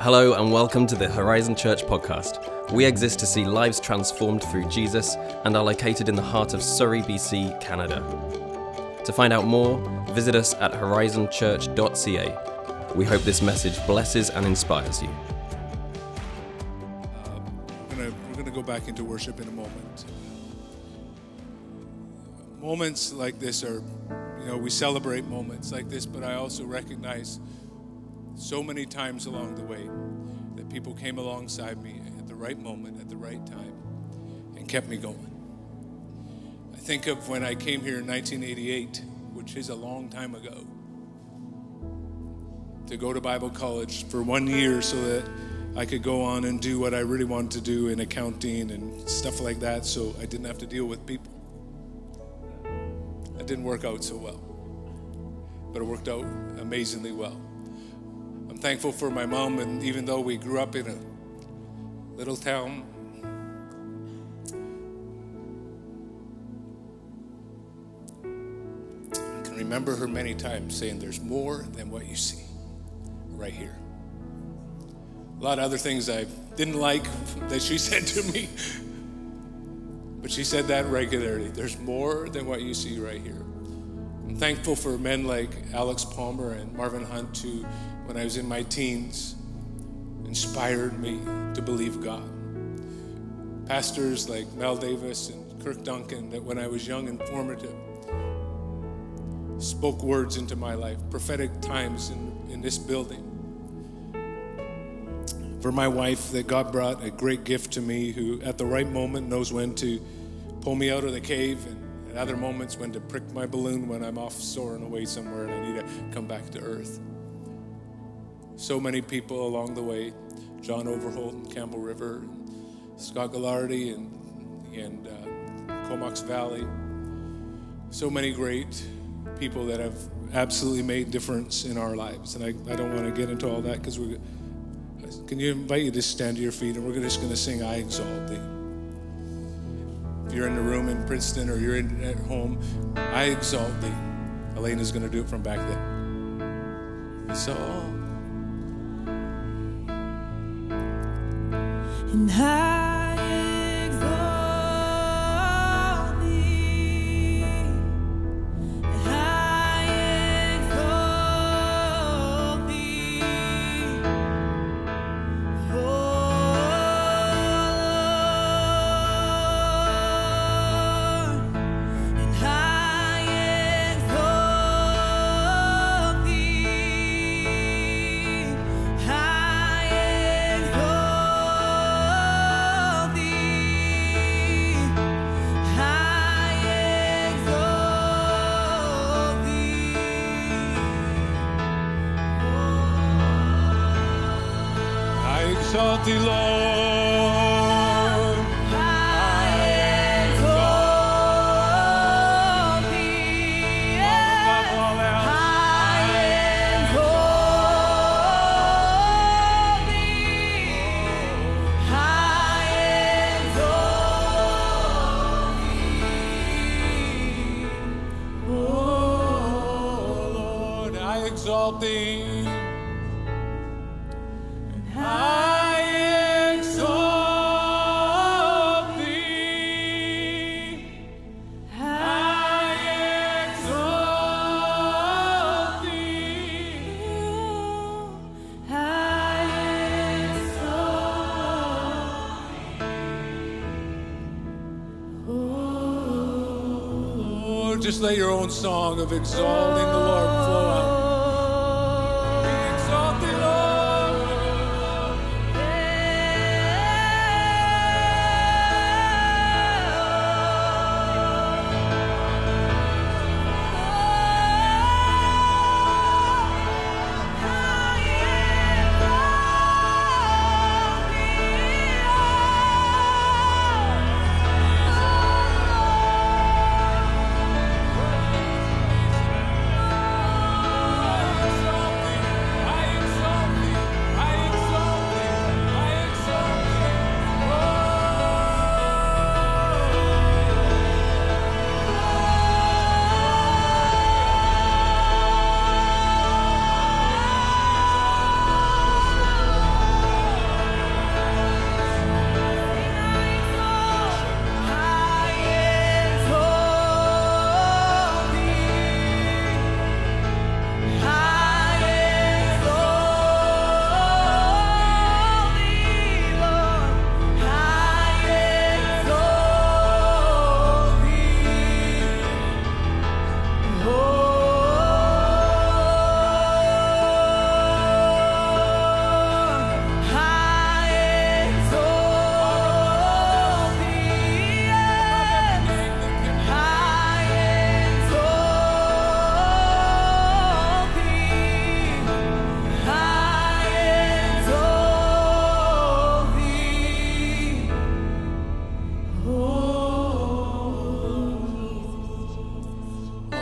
Hello, and welcome to the Horizon Church podcast. We exist to see lives transformed through Jesus and are located in the heart of Surrey, BC, Canada. To find out more, visit us at horizonchurch.ca. We hope this message blesses and inspires you. Uh, we're we're gonna go back into worship in a moment. Moments like this are, you know, we celebrate moments like this, but I also recognize so many times along the way that people came alongside me at the right moment, at the right time, and kept me going. I think of when I came here in 1988, which is a long time ago, to go to Bible college for one year so that I could go on and do what I really wanted to do in accounting and stuff like that so I didn't have to deal with people. That didn't work out so well, but it worked out amazingly well. Thankful for my mom, and even though we grew up in a little town, I can remember her many times saying, There's more than what you see right here. A lot of other things I didn't like that she said to me, but she said that regularly. There's more than what you see right here. I'm thankful for men like Alex Palmer and Marvin Hunt who when I was in my teens inspired me to believe God. Pastors like Mel Davis and Kirk Duncan, that when I was young and formative, spoke words into my life, prophetic times in, in this building. For my wife, that God brought a great gift to me, who at the right moment knows when to pull me out of the cave, and at other moments when to prick my balloon when I'm off soaring away somewhere and I need to come back to earth so many people along the way John Overholt and Campbell River, and Scott Gallardi and, and uh, Comox Valley. So many great people that have absolutely made difference in our lives. And I, I don't want to get into all that because we're. Can you invite you to stand to your feet and we're just going to sing I Exalt Thee. If you're in the room in Princeton or you're in, at home, I exalt thee. Elena's going to do it from back there. So. And thee. I exalt thee, Lord. Just let your own song of exalting the Lord flow out.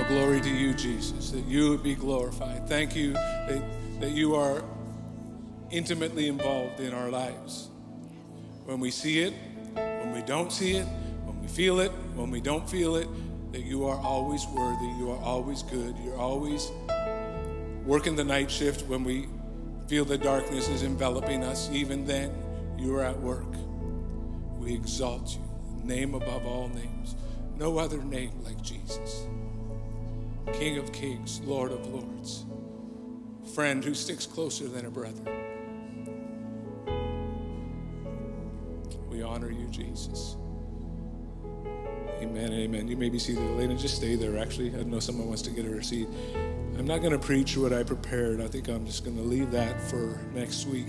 Glory to you, Jesus, that you would be glorified. Thank you that, that you are intimately involved in our lives. When we see it, when we don't see it, when we feel it, when we don't feel it, that you are always worthy, you are always good, you're always working the night shift when we feel the darkness is enveloping us. Even then, you are at work. We exalt you, name above all names. No other name like Jesus. King of kings, Lord of lords, friend who sticks closer than a brother. We honor you, Jesus. Amen, amen. You may be seated, Elena. Just stay there. Actually, I know someone wants to get her seat. I'm not going to preach what I prepared. I think I'm just going to leave that for next week.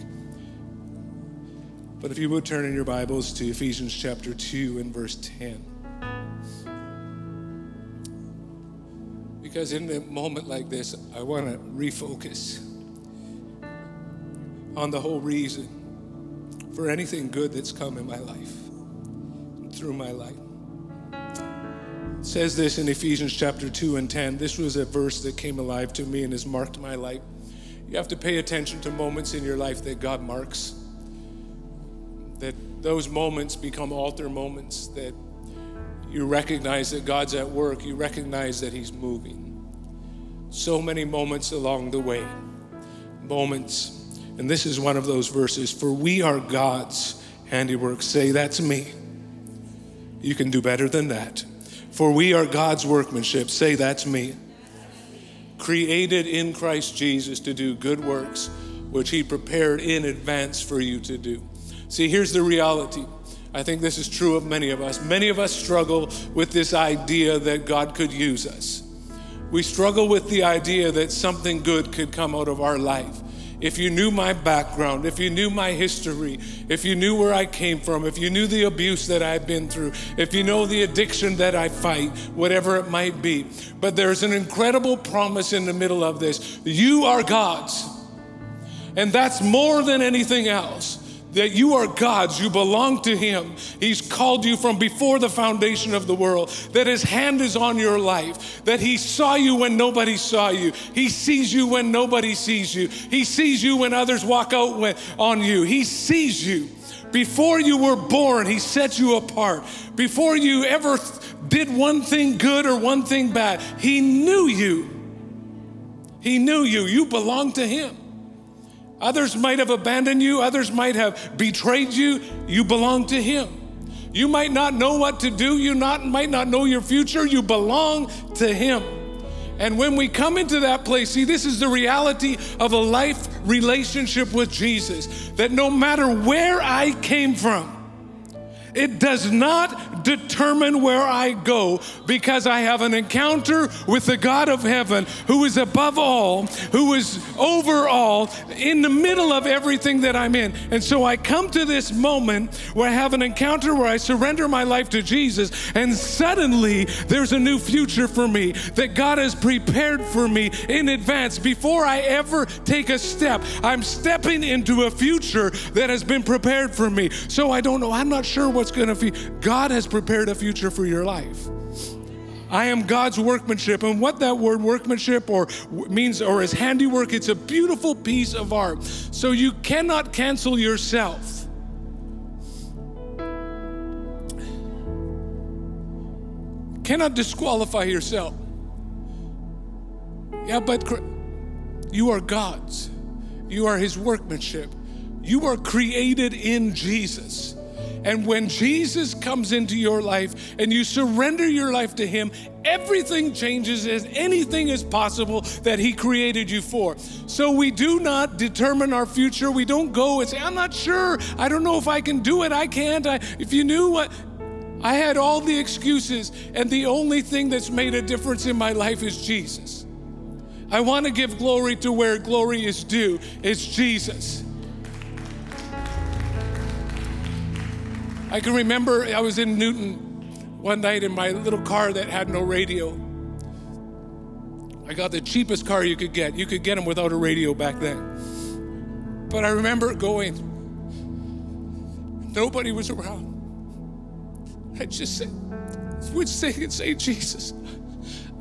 But if you would turn in your Bibles to Ephesians chapter 2 and verse 10. Because in a moment like this, I want to refocus on the whole reason for anything good that's come in my life, through my life. It says this in Ephesians chapter 2 and 10. This was a verse that came alive to me and has marked my life. You have to pay attention to moments in your life that God marks, that those moments become altar moments, that you recognize that God's at work, you recognize that He's moving. So many moments along the way, moments, and this is one of those verses for we are God's handiwork. Say, that's me. You can do better than that. For we are God's workmanship. Say, that's me. Created in Christ Jesus to do good works, which He prepared in advance for you to do. See, here's the reality. I think this is true of many of us. Many of us struggle with this idea that God could use us. We struggle with the idea that something good could come out of our life. If you knew my background, if you knew my history, if you knew where I came from, if you knew the abuse that I've been through, if you know the addiction that I fight, whatever it might be. But there's an incredible promise in the middle of this. You are God's. And that's more than anything else that you are God's, you belong to Him. He's called you from before the foundation of the world, that His hand is on your life, that He saw you when nobody saw you, He sees you when nobody sees you, He sees you when others walk out on you, He sees you. Before you were born, He set you apart. Before you ever did one thing good or one thing bad, He knew you. He knew you. You belong to Him. Others might have abandoned you, others might have betrayed you. You belong to Him. You might not know what to do, you not, might not know your future. You belong to Him. And when we come into that place, see, this is the reality of a life relationship with Jesus that no matter where I came from, it does not determine where I go because I have an encounter with the God of heaven who is above all, who is over all, in the middle of everything that I'm in. And so I come to this moment where I have an encounter where I surrender my life to Jesus, and suddenly there's a new future for me that God has prepared for me in advance. Before I ever take a step, I'm stepping into a future that has been prepared for me. So I don't know, I'm not sure what's going to be. God has prepared a future for your life. I am God's workmanship. And what that word workmanship or means or is handiwork, it's a beautiful piece of art. So you cannot cancel yourself. Cannot disqualify yourself. Yeah, but you are God's. You are his workmanship. You are created in Jesus. And when Jesus comes into your life and you surrender your life to Him, everything changes as anything is possible that He created you for. So we do not determine our future. We don't go and say, I'm not sure. I don't know if I can do it. I can't. I, if you knew what. I had all the excuses, and the only thing that's made a difference in my life is Jesus. I want to give glory to where glory is due. It's Jesus. I can remember I was in Newton one night in my little car that had no radio. I got the cheapest car you could get. You could get them without a radio back then. But I remember going, nobody was around. I just said, would sing and say, Jesus,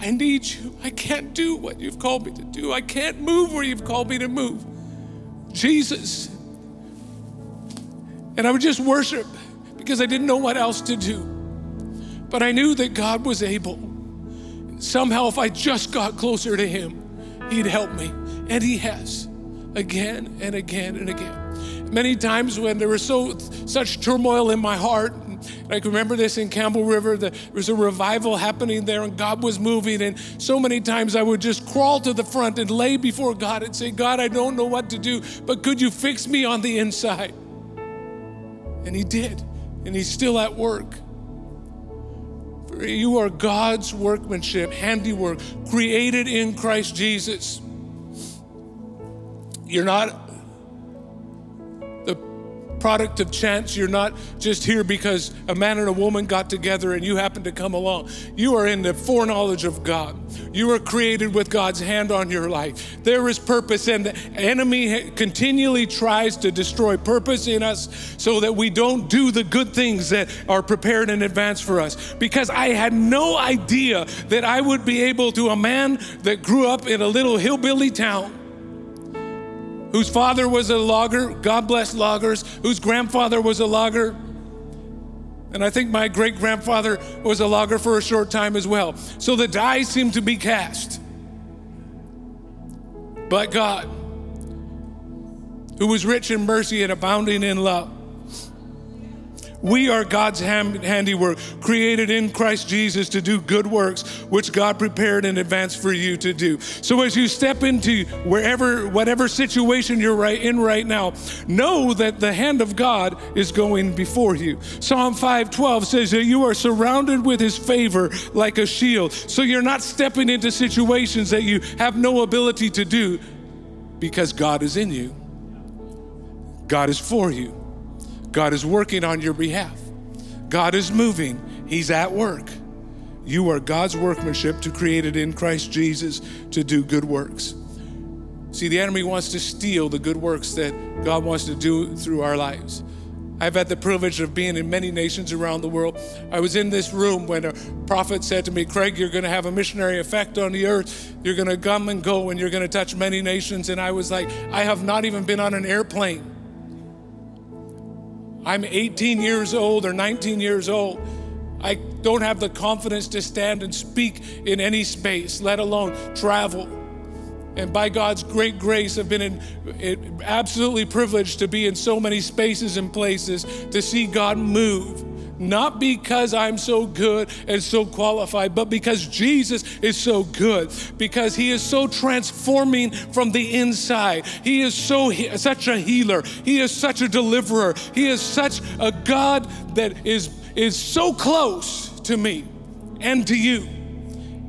I I need you. I can't do what you've called me to do. I can't move where you've called me to move. Jesus. And I would just worship because I didn't know what else to do. But I knew that God was able. Somehow, if I just got closer to Him, He'd help me. And He has again and again and again. Many times when there was so such turmoil in my heart, I can remember this in Campbell River, that there was a revival happening there and God was moving. And so many times I would just crawl to the front and lay before God and say, God, I don't know what to do, but could you fix me on the inside? And He did. And He's still at work. For you are God's workmanship, handiwork, created in Christ Jesus. You're not product of chance. You're not just here because a man and a woman got together and you happen to come along. You are in the foreknowledge of God. You are created with God's hand on your life. There is purpose, and the enemy continually tries to destroy purpose in us so that we don't do the good things that are prepared in advance for us. Because I had no idea that I would be able to, a man that grew up in a little hillbilly town whose father was a logger, God bless loggers, whose grandfather was a logger. And I think my great grandfather was a logger for a short time as well. So the die seemed to be cast. But God, who was rich in mercy and abounding in love, we are God's handiwork, created in Christ Jesus to do good works, which God prepared in advance for you to do. So as you step into wherever, whatever situation you're right in right now, know that the hand of God is going before you. Psalm 5:12 says that you are surrounded with His favor like a shield. So you're not stepping into situations that you have no ability to do, because God is in you. God is for you. God is working on your behalf. God is moving. He's at work. You are God's workmanship to create it in Christ Jesus to do good works. See, the enemy wants to steal the good works that God wants to do through our lives. I've had the privilege of being in many nations around the world. I was in this room when a prophet said to me, Craig, you're going to have a missionary effect on the earth. You're going to come and go and you're going to touch many nations. And I was like, I have not even been on an airplane. I'm 18 years old or 19 years old. I don't have the confidence to stand and speak in any space, let alone travel. And by God's great grace, I've been in, absolutely privileged to be in so many spaces and places to see God move. Not because I'm so good and so qualified, but because Jesus is so good, because He is so transforming from the inside. He is so such a healer. He is such a deliverer. He is such a God that is is so close to me and to you.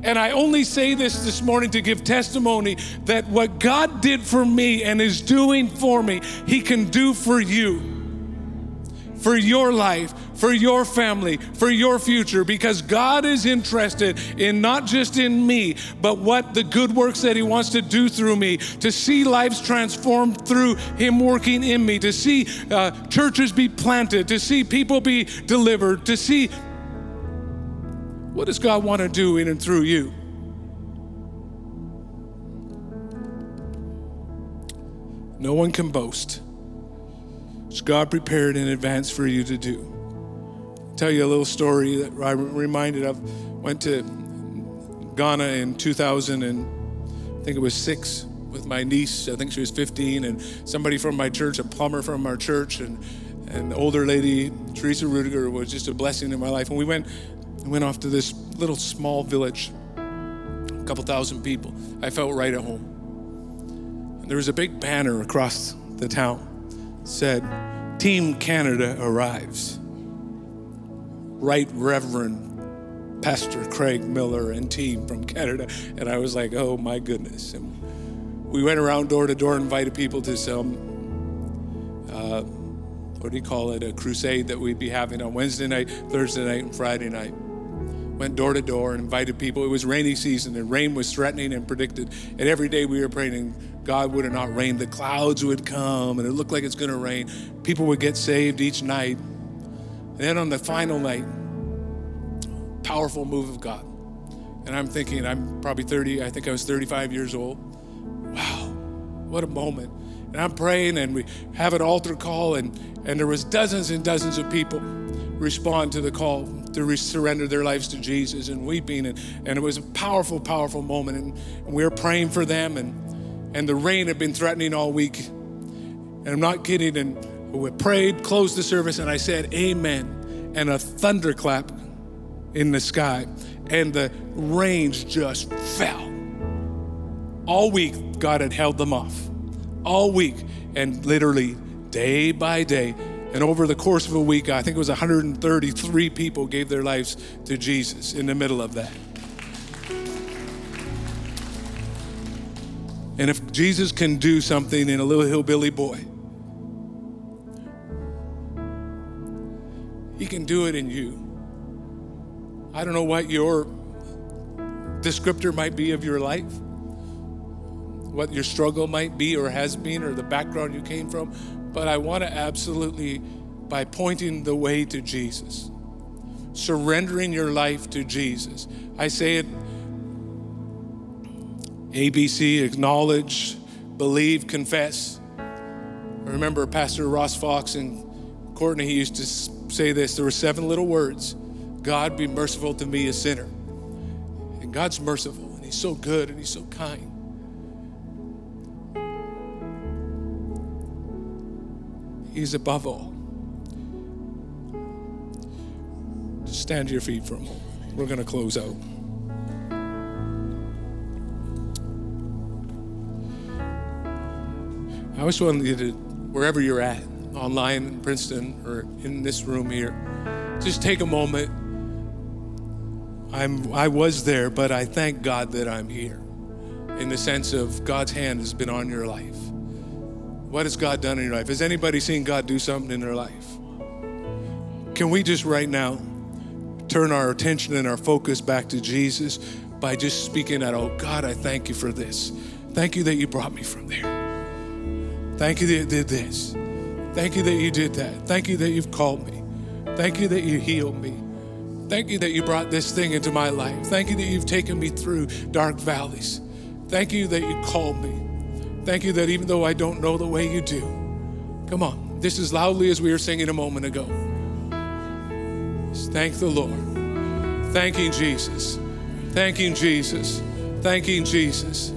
And I only say this this morning to give testimony that what God did for me and is doing for me, He can do for you for your life, for your family, for your future, because God is interested in not just in me, but what the good works that He wants to do through me, to see lives transformed through Him working in me, to see uh, churches be planted, to see people be delivered, to see what does God want to do in and through you. No one can boast. It's God prepared in advance for you to do. Tell you a little story that I'm reminded of. Went to Ghana in 2000 and I think it was six with my niece. I think she was 15, and somebody from my church, a plumber from our church, and an older lady, Teresa Rudiger, was just a blessing in my life. And we went, went off to this little small village, a couple thousand people. I felt right at home. And there was a big banner across the town said, Team Canada arrives. Right Reverend Pastor Craig Miller and team from Canada. And I was like, oh my goodness. And we went around door to door, invited people to some, uh, what do you call it, a crusade that we'd be having on Wednesday night, Thursday night, and Friday night. Went door to door and invited people. It was rainy season and rain was threatening and predicted. And every day we were praying, God would not rain. The clouds would come and it looked like it's going to rain. People would get saved each night. And then on the final night, powerful move of God. And I'm thinking, I'm probably 30, I think I was 35 years old. Wow, what a moment. And I'm praying, and we have an altar call, and, and there was dozens and dozens of people respond to the call to re- surrender their lives to Jesus and weeping. And, and it was a powerful, powerful moment. And, and we were praying for them, and, and the rain had been threatening all week. And I'm not kidding. And we prayed, closed the service, and I said, Amen. And a thunderclap in the sky, and the rains just fell. All week, God had held them off. All week, and literally day by day. And over the course of a week, I think it was 133 people gave their lives to Jesus in the middle of that. And if Jesus can do something in a little hillbilly boy, can do it in you. I don't know what your descriptor might be of your life, what your struggle might be or has been, or the background you came from, but I want to absolutely, by pointing the way to Jesus, surrendering your life to Jesus. I say it ABC, acknowledge, believe, confess. I remember Pastor Ross Fox and Courtney, he used to say this there were seven little words God be merciful to me, a sinner. And God's merciful, and He's so good, and He's so kind. He's above all. Just stand to your feet for a moment. We're going to close out. I always want you to, wherever you're at, online in Princeton or in this room here, just take a moment. I'm, I was there, but I thank God that I'm here in the sense of God's hand has been on your life. What has God done in your life? Has anybody seen God do something in their life? Can we just right now turn our attention and our focus back to Jesus by just speaking out, oh God, I thank you for this. Thank you that you brought me from there. Thank you that you did this. Thank you that you did that. Thank you that you've called me. Thank you that you healed me. Thank you that you brought this thing into my life. Thank you that you've taken me through dark valleys. Thank you that you called me. Thank you that even though I don't know the way you do, come on, this as loudly as we were singing a moment ago. Just thank the Lord. Thanking Jesus. Thanking Jesus. Thanking Jesus.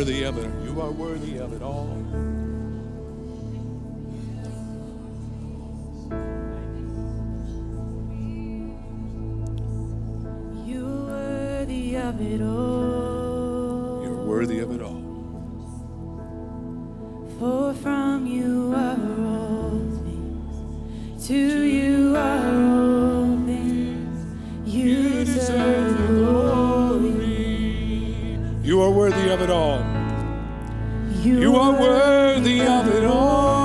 Worthy of it. You are worthy of it all. You are worthy of it all. You, You are worthy of it all.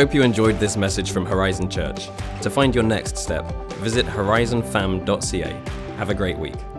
Hope you enjoyed this message from Horizon Church. To find your next step, visit horizonfam.ca. Have a great week.